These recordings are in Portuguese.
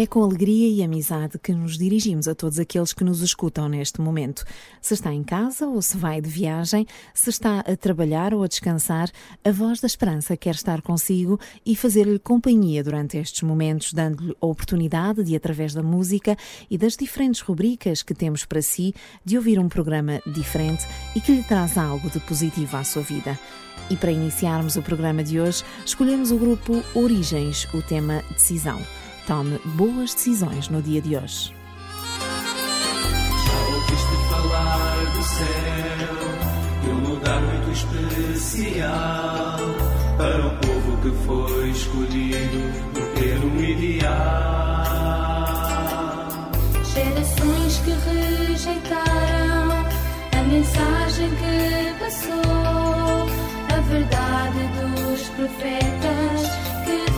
É com alegria e amizade que nos dirigimos a todos aqueles que nos escutam neste momento. Se está em casa ou se vai de viagem, se está a trabalhar ou a descansar, a Voz da Esperança quer estar consigo e fazer-lhe companhia durante estes momentos, dando-lhe a oportunidade de, através da música e das diferentes rubricas que temos para si, de ouvir um programa diferente e que lhe traz algo de positivo à sua vida. E para iniciarmos o programa de hoje, escolhemos o grupo Origens, o tema Decisão. Tome boas decisões no dia de hoje. Já ouviste falar do céu, de um lugar muito especial para um povo que foi escolhido por ter um ideal. Gerações que rejeitaram a mensagem que passou, a verdade dos profetas que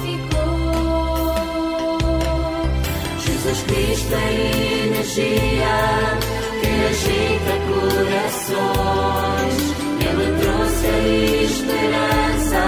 Jesus Cristo é energia que agita corações. Ele trouxe a esperança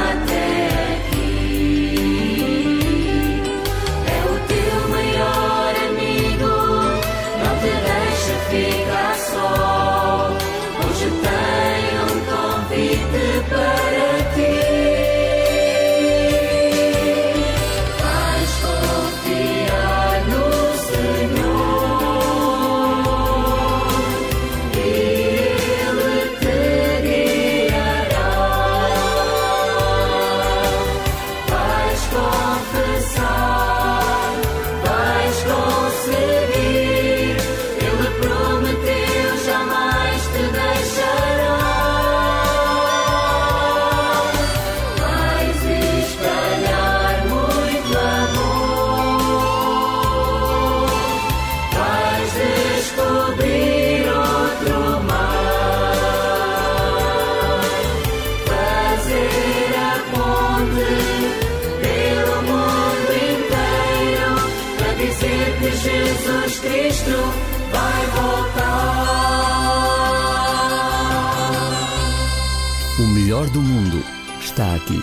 do mundo está aqui.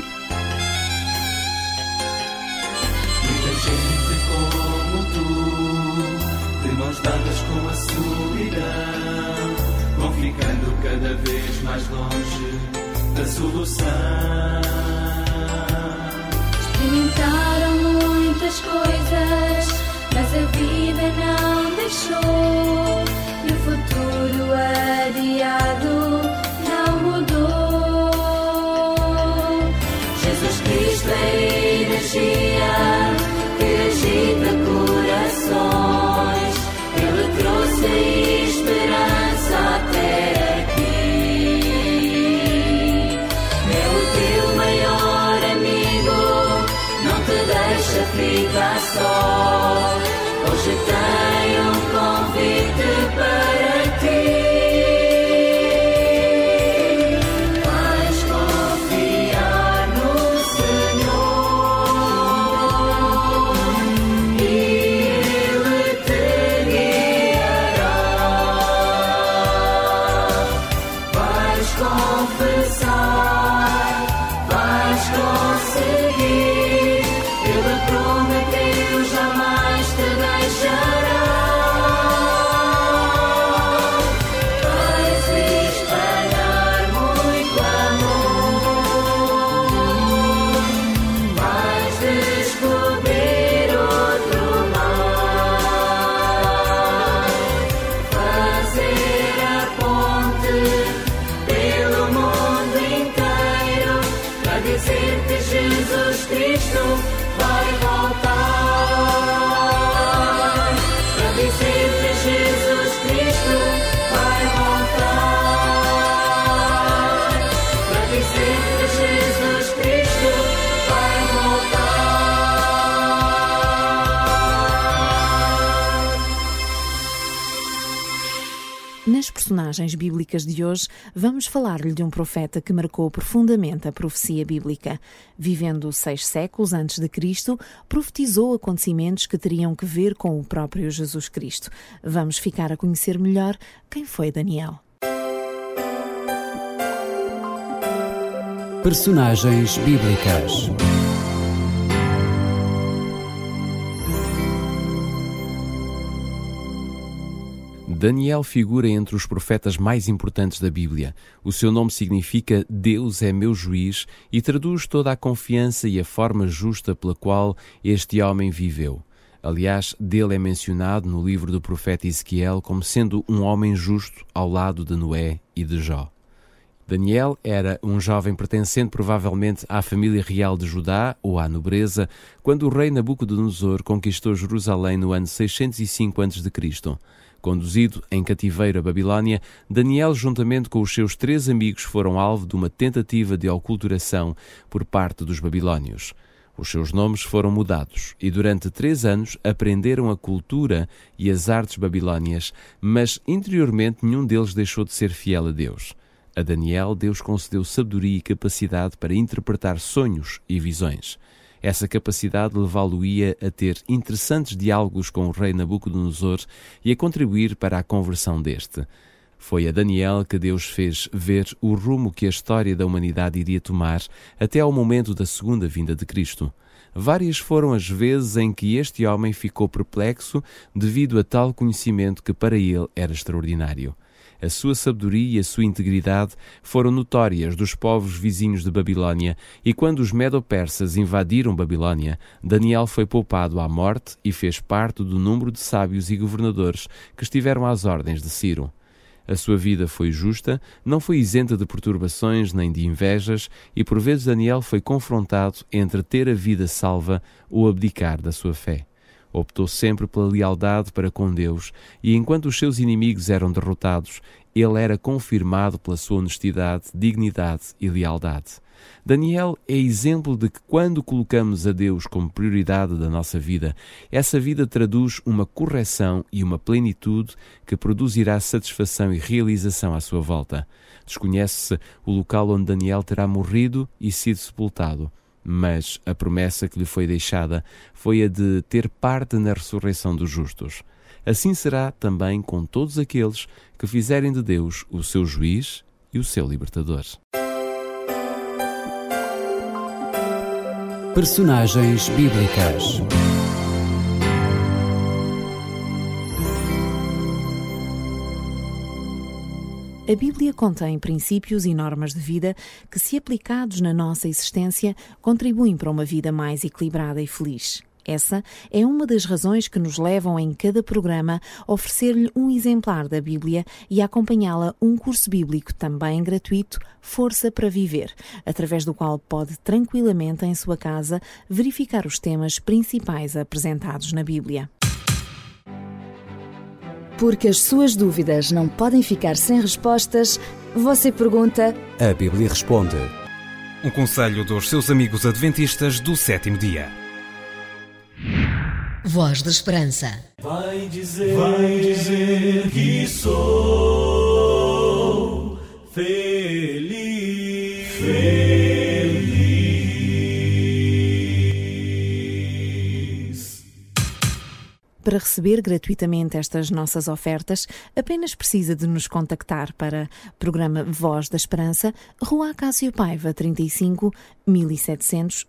Muita gente como tu, de mãos dadas com a solidão, vão ficando cada vez mais longe da solução. Experimentaram muitas coisas, mas a vida não deixou. E o futuro adiado Cristo é energia que personagens bíblicas de hoje, vamos falar-lhe de um profeta que marcou profundamente a profecia bíblica. Vivendo seis séculos antes de Cristo, profetizou acontecimentos que teriam que ver com o próprio Jesus Cristo. Vamos ficar a conhecer melhor quem foi Daniel. Personagens bíblicas. Daniel figura entre os profetas mais importantes da Bíblia. O seu nome significa Deus é meu juiz e traduz toda a confiança e a forma justa pela qual este homem viveu. Aliás, dele é mencionado no livro do profeta Ezequiel como sendo um homem justo ao lado de Noé e de Jó. Daniel era um jovem pertencente provavelmente à família real de Judá ou à nobreza, quando o rei Nabucodonosor conquistou Jerusalém no ano 605 a.C. Conduzido em cativeiro a Babilónia, Daniel, juntamente com os seus três amigos, foram alvo de uma tentativa de oculturação por parte dos babilónios. Os seus nomes foram mudados e durante três anos aprenderam a cultura e as artes babilónias, mas interiormente nenhum deles deixou de ser fiel a Deus. A Daniel, Deus concedeu sabedoria e capacidade para interpretar sonhos e visões. Essa capacidade levá-lo-ia a ter interessantes diálogos com o rei Nabucodonosor e a contribuir para a conversão deste. Foi a Daniel que Deus fez ver o rumo que a história da humanidade iria tomar até ao momento da segunda vinda de Cristo. Várias foram as vezes em que este homem ficou perplexo devido a tal conhecimento que para ele era extraordinário. A sua sabedoria e a sua integridade foram notórias dos povos vizinhos de Babilônia, e quando os Medo-Persas invadiram Babilônia, Daniel foi poupado à morte e fez parte do número de sábios e governadores que estiveram às ordens de Ciro. A sua vida foi justa, não foi isenta de perturbações nem de invejas, e por vezes Daniel foi confrontado entre ter a vida salva ou abdicar da sua fé. Optou sempre pela lealdade para com Deus, e enquanto os seus inimigos eram derrotados, ele era confirmado pela sua honestidade, dignidade e lealdade. Daniel é exemplo de que, quando colocamos a Deus como prioridade da nossa vida, essa vida traduz uma correção e uma plenitude que produzirá satisfação e realização à sua volta. Desconhece-se o local onde Daniel terá morrido e sido sepultado mas a promessa que lhe foi deixada foi a de ter parte na ressurreição dos justos. Assim será também com todos aqueles que fizerem de Deus o seu juiz e o seu libertador. Personagens bíblicas. A Bíblia contém princípios e normas de vida que, se aplicados na nossa existência, contribuem para uma vida mais equilibrada e feliz. Essa é uma das razões que nos levam em cada programa a oferecer-lhe um exemplar da Bíblia e acompanhá-la um curso bíblico também gratuito, Força para Viver, através do qual pode tranquilamente em sua casa verificar os temas principais apresentados na Bíblia. Porque as suas dúvidas não podem ficar sem respostas, você pergunta. A Bíblia responde. Um conselho dos seus amigos adventistas do sétimo dia. Voz da Esperança. Vai dizer, vai dizer que sou feliz. Para receber gratuitamente estas nossas ofertas, apenas precisa de nos contactar para Programa Voz da Esperança, Rua Acácio Paiva, 35 1700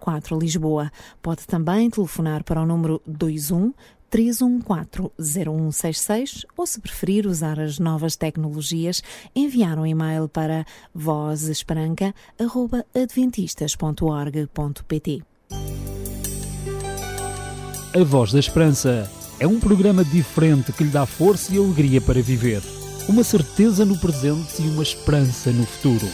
004, Lisboa. Pode também telefonar para o número 21 314-0166 ou, se preferir usar as novas tecnologias, enviar um e-mail para vozesperanca.adventistas.org.pt. A Voz da Esperança é um programa diferente que lhe dá força e alegria para viver, uma certeza no presente e uma esperança no futuro.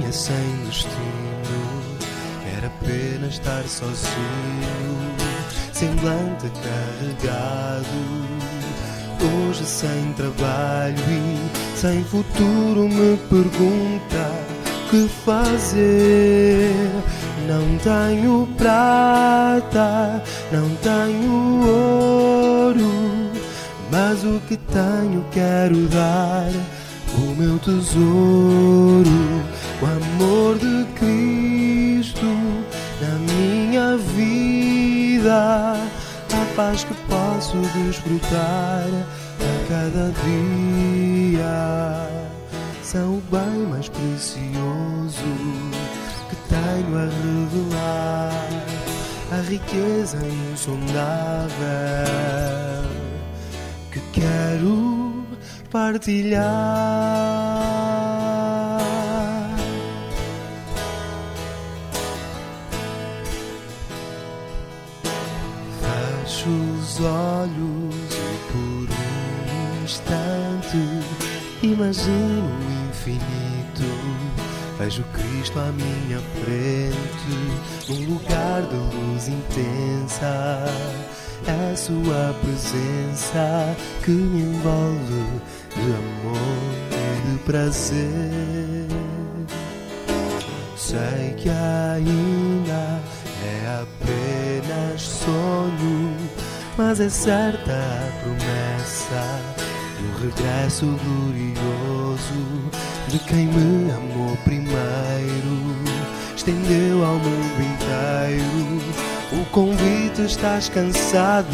Caminha sem destino, quer apenas estar sozinho, semblante carregado hoje sem trabalho e sem futuro me pergunta que fazer. Não tenho prata, não tenho ouro, mas o que tenho quero dar. O meu tesouro, o amor de Cristo na minha vida, a paz que posso desfrutar a cada dia. São o bem mais precioso que tenho a revelar, a riqueza insondável que quero partilhar. Fecho os olhos e por um instante imagino o infinito. Vejo Cristo à minha frente, num lugar de luz intensa. É a Sua presença que me envolve de amor e de prazer. Sei que ainda é apenas sonho, mas é certa a promessa do regresso glorioso de quem me amou primeiro. Estendeu ao mundo inteiro o convite. Estás cansado?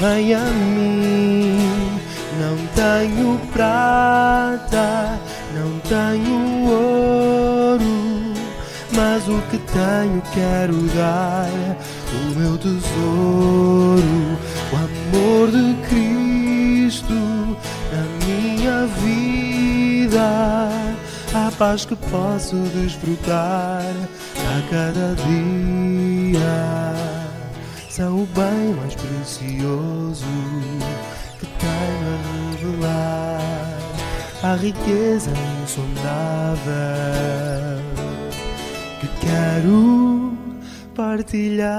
Vem a mim. Não tenho prata, não tenho ouro, mas o que tenho quero dar. O meu tesouro, o amor de Cristo na minha vida, a paz que posso desfrutar a cada dia. São o bem mais precioso a riqueza insondável que quero partilhar.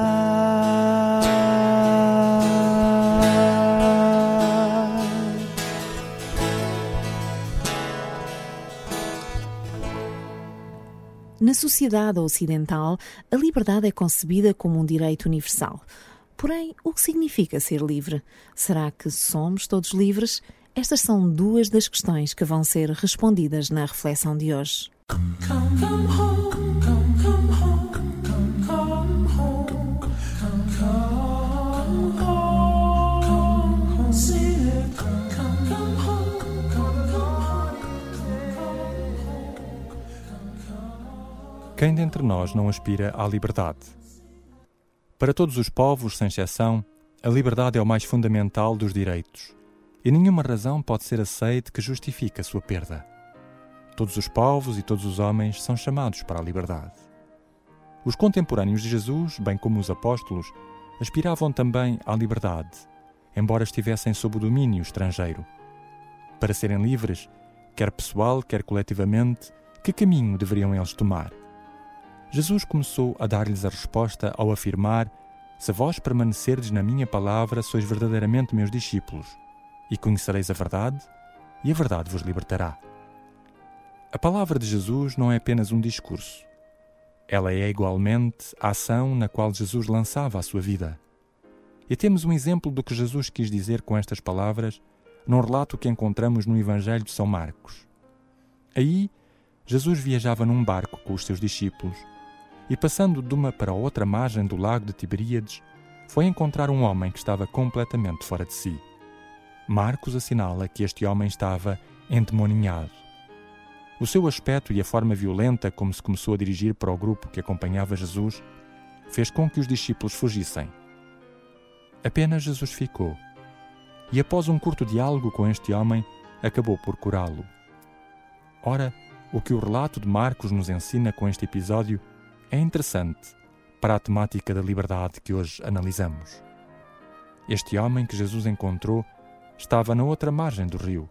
Na sociedade ocidental, a liberdade é concebida como um direito universal. Porém, o que significa ser livre? Será que somos todos livres? Estas são duas das questões que vão ser respondidas na reflexão de hoje. Quem dentre nós não aspira à liberdade? Para todos os povos, sem exceção, a liberdade é o mais fundamental dos direitos, e nenhuma razão pode ser aceite que justifique a sua perda. Todos os povos e todos os homens são chamados para a liberdade. Os contemporâneos de Jesus, bem como os apóstolos, aspiravam também à liberdade, embora estivessem sob o domínio estrangeiro. Para serem livres, quer pessoal, quer coletivamente, que caminho deveriam eles tomar? Jesus começou a dar-lhes a resposta ao afirmar: Se vós permanecerdes na minha palavra, sois verdadeiramente meus discípulos, e conhecereis a verdade, e a verdade vos libertará. A palavra de Jesus não é apenas um discurso. Ela é igualmente a ação na qual Jesus lançava a sua vida. E temos um exemplo do que Jesus quis dizer com estas palavras num relato que encontramos no Evangelho de São Marcos. Aí, Jesus viajava num barco com os seus discípulos e, passando de uma para outra margem do lago de Tiberíades, foi encontrar um homem que estava completamente fora de si. Marcos assinala que este homem estava endemoninhado. O seu aspecto e a forma violenta como se começou a dirigir para o grupo que acompanhava Jesus fez com que os discípulos fugissem. Apenas Jesus ficou. E após um curto diálogo com este homem, acabou por curá-lo. Ora, o que o relato de Marcos nos ensina com este episódio é interessante para a temática da liberdade que hoje analisamos. Este homem que Jesus encontrou estava na outra margem do rio.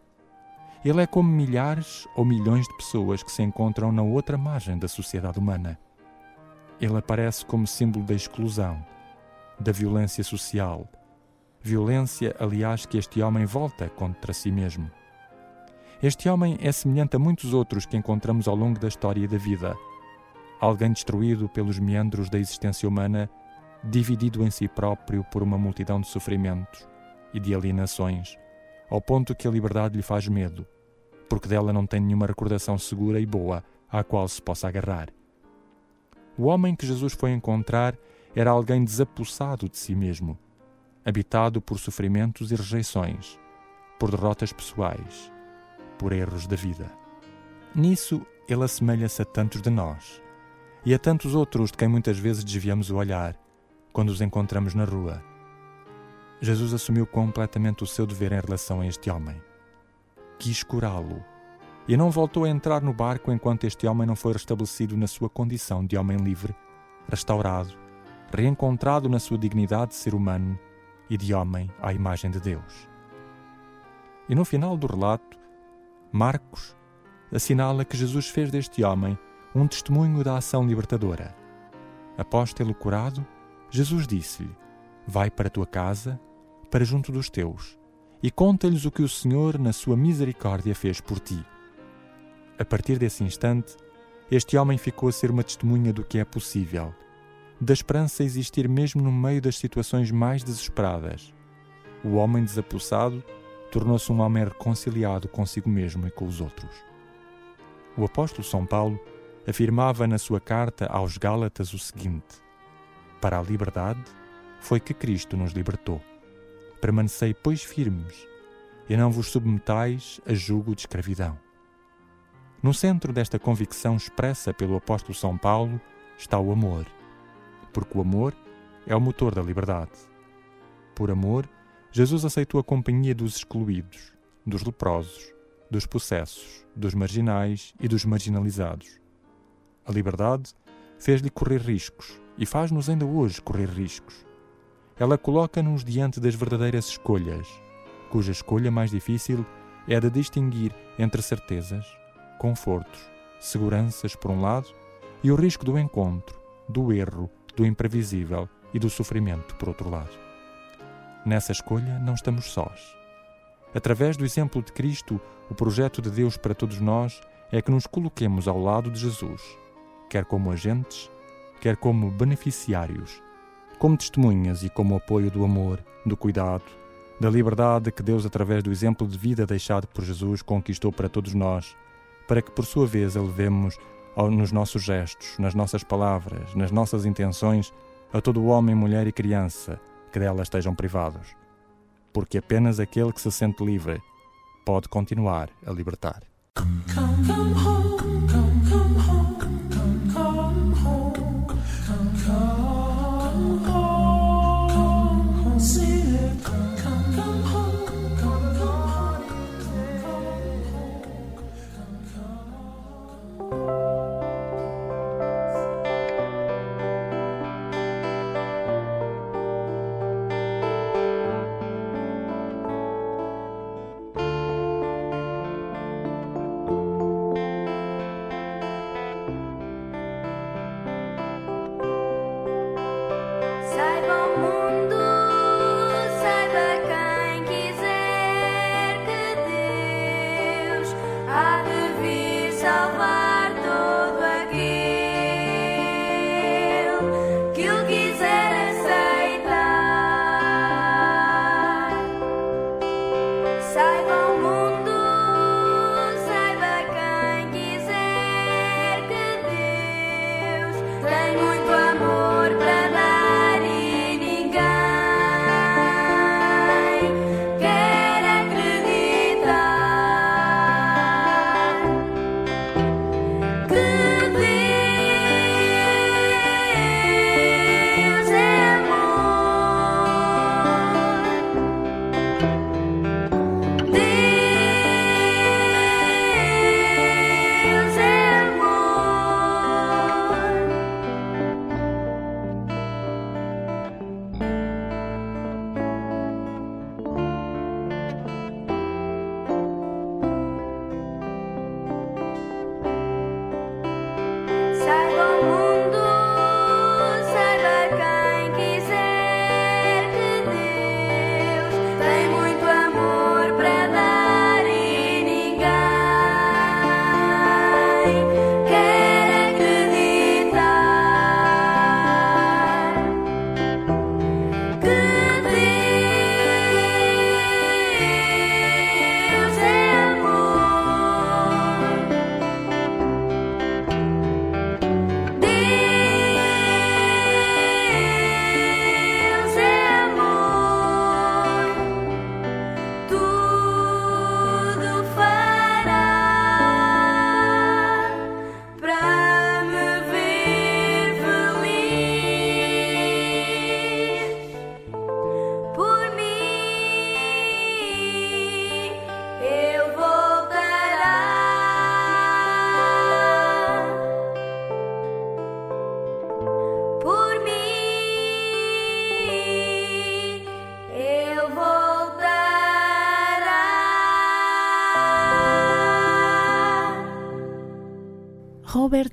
Ele é como milhares ou milhões de pessoas que se encontram na outra margem da sociedade humana. Ele aparece como símbolo da exclusão, da violência social. Violência, aliás, que este homem volta contra si mesmo. Este homem é semelhante a muitos outros que encontramos ao longo da história da vida. Alguém destruído pelos meandros da existência humana, dividido em si próprio por uma multidão de sofrimentos e de alienações, ao ponto que a liberdade lhe faz medo, porque dela não tem nenhuma recordação segura e boa à qual se possa agarrar. O homem que Jesus foi encontrar era alguém desapossado de si mesmo, habitado por sofrimentos e rejeições, por derrotas pessoais, por erros da vida. Nisso, ele assemelha-se a tantos de nós e a tantos outros de quem muitas vezes desviamos o olhar quando os encontramos na rua. Jesus assumiu completamente o seu dever em relação a este homem. Quis curá-lo e não voltou a entrar no barco enquanto este homem não foi restabelecido na sua condição de homem livre, restaurado, reencontrado na sua dignidade de ser humano e de homem à imagem de Deus. E no final do relato, Marcos assinala que Jesus fez deste homem um testemunho da ação libertadora. Após tê-lo curado, Jesus disse-lhe: Vai para a tua casa, para junto dos teus, e conta-lhes o que o Senhor, na sua misericórdia, fez por ti. A partir desse instante, este homem ficou a ser uma testemunha do que é possível, da esperança existir mesmo no meio das situações mais desesperadas. O homem desapossado tornou-se um homem reconciliado consigo mesmo e com os outros. O apóstolo São Paulo afirmava na sua carta aos Gálatas o seguinte: Para a liberdade foi que Cristo nos libertou. Permanecei, pois, firmes, e não vos submetais a jugo de escravidão. No centro desta convicção expressa pelo apóstolo São Paulo está o amor, porque o amor é o motor da liberdade. Por amor, Jesus aceitou a companhia dos excluídos, dos leprosos, dos possessos, dos marginais e dos marginalizados. A liberdade fez-lhe correr riscos e faz-nos ainda hoje correr riscos. Ela coloca-nos diante das verdadeiras escolhas, cuja escolha mais difícil é a de distinguir entre certezas, confortos, seguranças por um lado e o risco do encontro, do erro, do imprevisível e do sofrimento por outro lado. Nessa escolha não estamos sós. Através do exemplo de Cristo, o projeto de Deus para todos nós é que nos coloquemos ao lado de Jesus, quer como agentes, quer como beneficiários, como testemunhas e como apoio do amor, do cuidado, da liberdade que Deus, através do exemplo de vida deixado por Jesus, conquistou para todos nós, para que por sua vez a levemos nos nossos gestos, nas nossas palavras, nas nossas intenções, a todo homem, mulher e criança que dela estejam privados, porque apenas aquele que se sente livre pode continuar a libertar. Come, come home,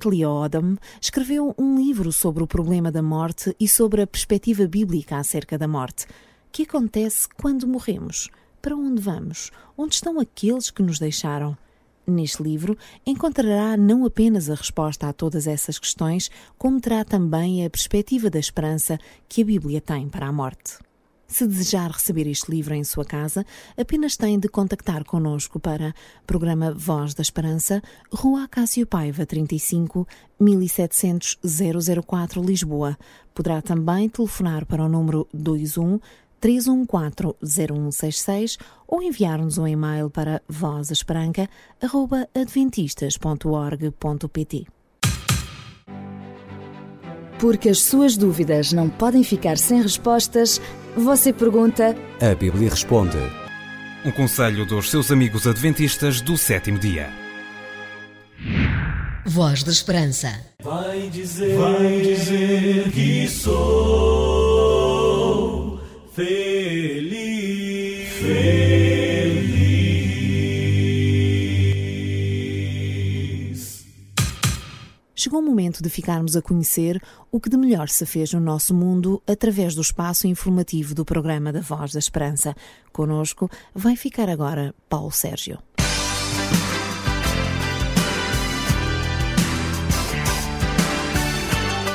Robert Odom escreveu um livro sobre o problema da morte e sobre a perspectiva bíblica acerca da morte. O que acontece quando morremos? Para onde vamos? Onde estão aqueles que nos deixaram? Neste livro encontrará não apenas a resposta a todas essas questões, como terá também a perspectiva da esperança que a Bíblia tem para a morte. Se desejar receber este livro em sua casa, apenas tem de contactar conosco para Programa Voz da Esperança, Rua Cássio Paiva 35, 1700 004 Lisboa. Poderá também telefonar para o número 21 314-0166 ou enviar-nos um e-mail para vozesperanca.adventistas.org.pt. Porque as suas dúvidas não podem ficar sem respostas, você pergunta. A Bíblia responde. Um conselho dos seus amigos adventistas do sétimo dia. Voz da Esperança. Vai dizer, vai dizer que sou feliz. Chegou o momento de ficarmos a conhecer o que de melhor se fez no nosso mundo através do espaço informativo do programa da Voz da Esperança. Conosco vai ficar agora Paulo Sérgio.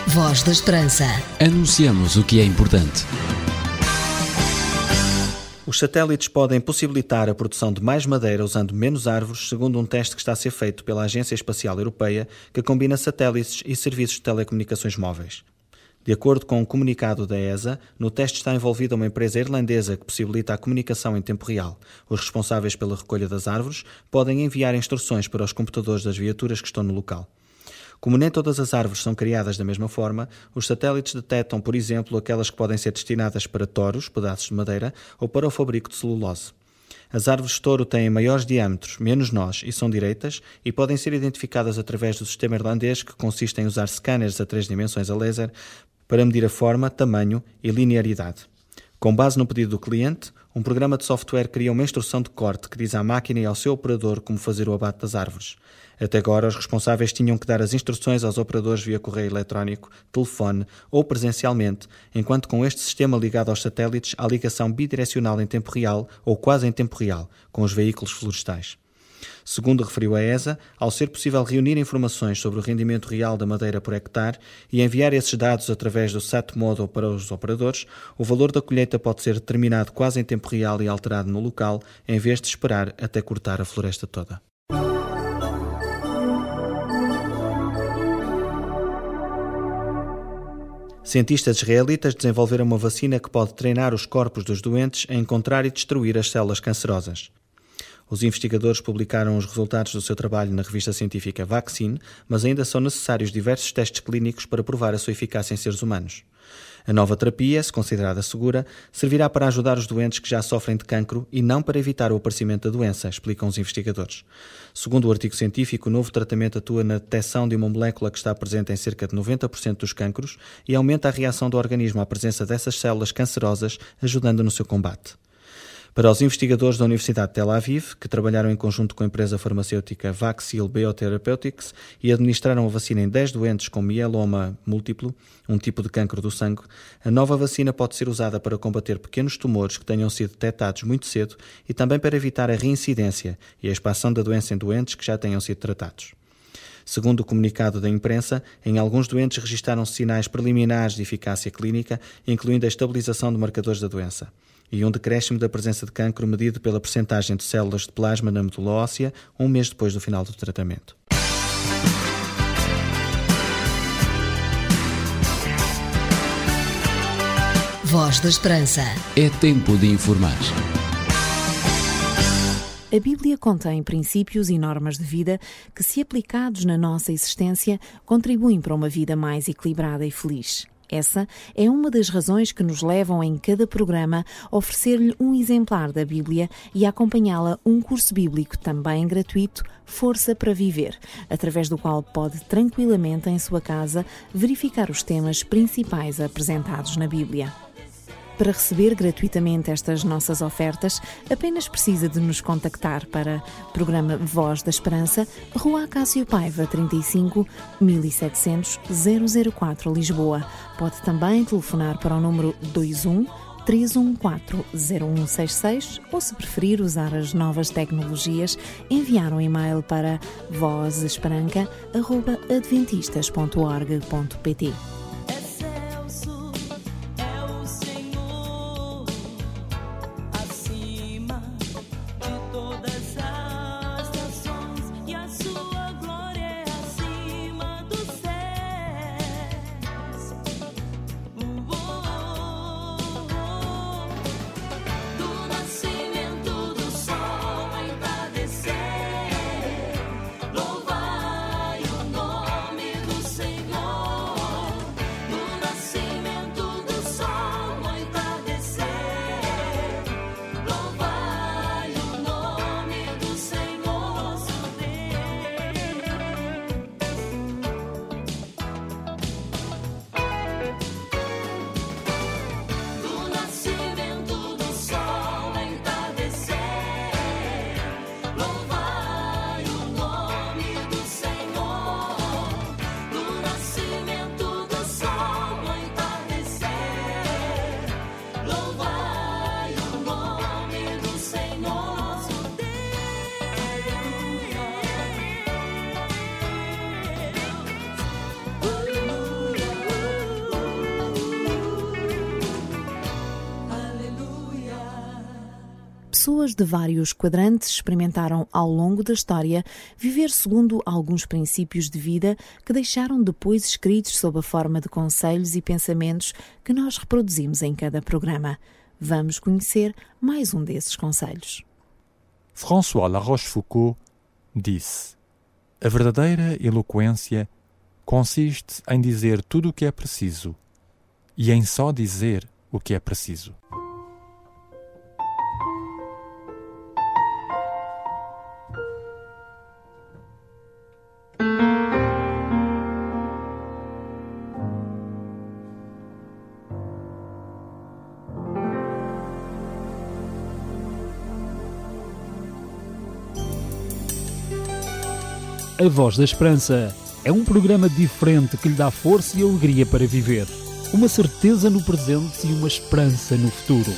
Voz da Esperança. Anunciamos o que é importante. Os satélites podem possibilitar a produção de mais madeira usando menos árvores, segundo um teste que está a ser feito pela Agência Espacial Europeia, que combina satélites e serviços de telecomunicações móveis. De acordo com um comunicado da ESA, no teste está envolvida uma empresa irlandesa que possibilita a comunicação em tempo real. Os responsáveis pela recolha das árvores podem enviar instruções para os computadores das viaturas que estão no local. Como nem todas as árvores são criadas da mesma forma, os satélites detectam, por exemplo, aquelas que podem ser destinadas para toros, pedaços de madeira, ou para o fabrico de celulose. As árvores de touro têm maiores diâmetros, menos nós e são direitas e podem ser identificadas através do sistema irlandês que consiste em usar scanners a três dimensões a laser para medir a forma, tamanho e linearidade. Com base no pedido do cliente, um programa de software cria uma instrução de corte que diz à máquina e ao seu operador como fazer o abate das árvores. Até agora, os responsáveis tinham que dar as instruções aos operadores via correio eletrónico, telefone ou presencialmente, enquanto com este sistema ligado aos satélites há ligação bidirecional em tempo real ou quase em tempo real com os veículos florestais. Segundo referiu a ESA, ao ser possível reunir informações sobre o rendimento real da madeira por hectare e enviar esses dados através do SAT Model para os operadores, o valor da colheita pode ser determinado quase em tempo real e alterado no local, em vez de esperar até cortar a floresta toda. Cientistas israelitas desenvolveram uma vacina que pode treinar os corpos dos doentes a encontrar e destruir as células cancerosas. Os investigadores publicaram os resultados do seu trabalho na revista científica Vaccine, mas ainda são necessários diversos testes clínicos para provar a sua eficácia em seres humanos. A nova terapia, se considerada segura, servirá para ajudar os doentes que já sofrem de cancro e não para evitar o aparecimento da doença, explicam os investigadores. Segundo o artigo científico, o novo tratamento atua na detecção de uma molécula que está presente em cerca de 90% dos cancros e aumenta a reação do organismo à presença dessas células cancerosas, ajudando no seu combate. Para os investigadores da Universidade de Tel Aviv, que trabalharam em conjunto com a empresa farmacêutica Vaxil Biotherapeutics e administraram a vacina em 10 doentes com mieloma múltiplo, um tipo de cancro do sangue, a nova vacina pode ser usada para combater pequenos tumores que tenham sido detectados muito cedo e também para evitar a reincidência e a expansão da doença em doentes que já tenham sido tratados. Segundo o comunicado da imprensa, em alguns doentes registaram-se sinais preliminares de eficácia clínica, incluindo a estabilização de marcadores da doença e um decréscimo da presença de cancro medido pela percentagem de células de plasma na medula óssea um mês depois do final do tratamento. Voz da Esperança. É tempo de informar. A Bíblia contém princípios e normas de vida que, se aplicados na nossa existência, contribuem para uma vida mais equilibrada e feliz. Essa é uma das razões que nos levam em cada programa a oferecer-lhe um exemplar da Bíblia e acompanhá-la um curso bíblico também gratuito, Força para Viver, através do qual pode tranquilamente em sua casa verificar os temas principais apresentados na Bíblia. Para receber gratuitamente estas nossas ofertas, apenas precisa de nos contactar para programa Voz da Esperança, Rua Acácio Paiva, 35 1700 004 Lisboa. Pode também telefonar para o número 21 314-0166 ou, se preferir usar as novas tecnologias, enviar um e-mail para vozesperanca.adventistas.org.pt. pessoas de vários quadrantes experimentaram ao longo da história viver segundo alguns princípios de vida que deixaram depois escritos sob a forma de conselhos e pensamentos que nós reproduzimos em cada programa. Vamos conhecer mais um desses conselhos. François La Rochefoucauld disse: A verdadeira eloquência consiste em dizer tudo o que é preciso e em só dizer o que é preciso. A Voz da Esperança é um programa diferente que lhe dá força e alegria para viver, uma certeza no presente e uma esperança no futuro.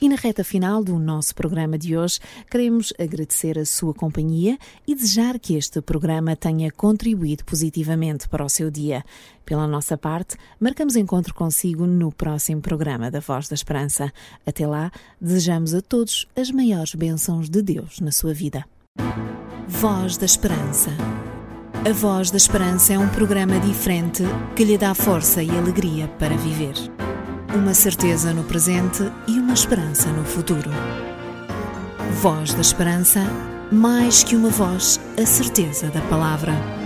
E na reta final do nosso programa de hoje, queremos agradecer a sua companhia e desejar que este programa tenha contribuído positivamente para o seu dia. Pela nossa parte, marcamos encontro consigo no próximo programa da Voz da Esperança. Até lá, desejamos a todos as maiores bênçãos de Deus na sua vida. Voz da Esperança. A Voz da Esperança é um programa diferente que lhe dá força e alegria para viver uma certeza no presente e uma esperança no futuro. Voz da Esperança, mais que uma voz, a certeza da palavra.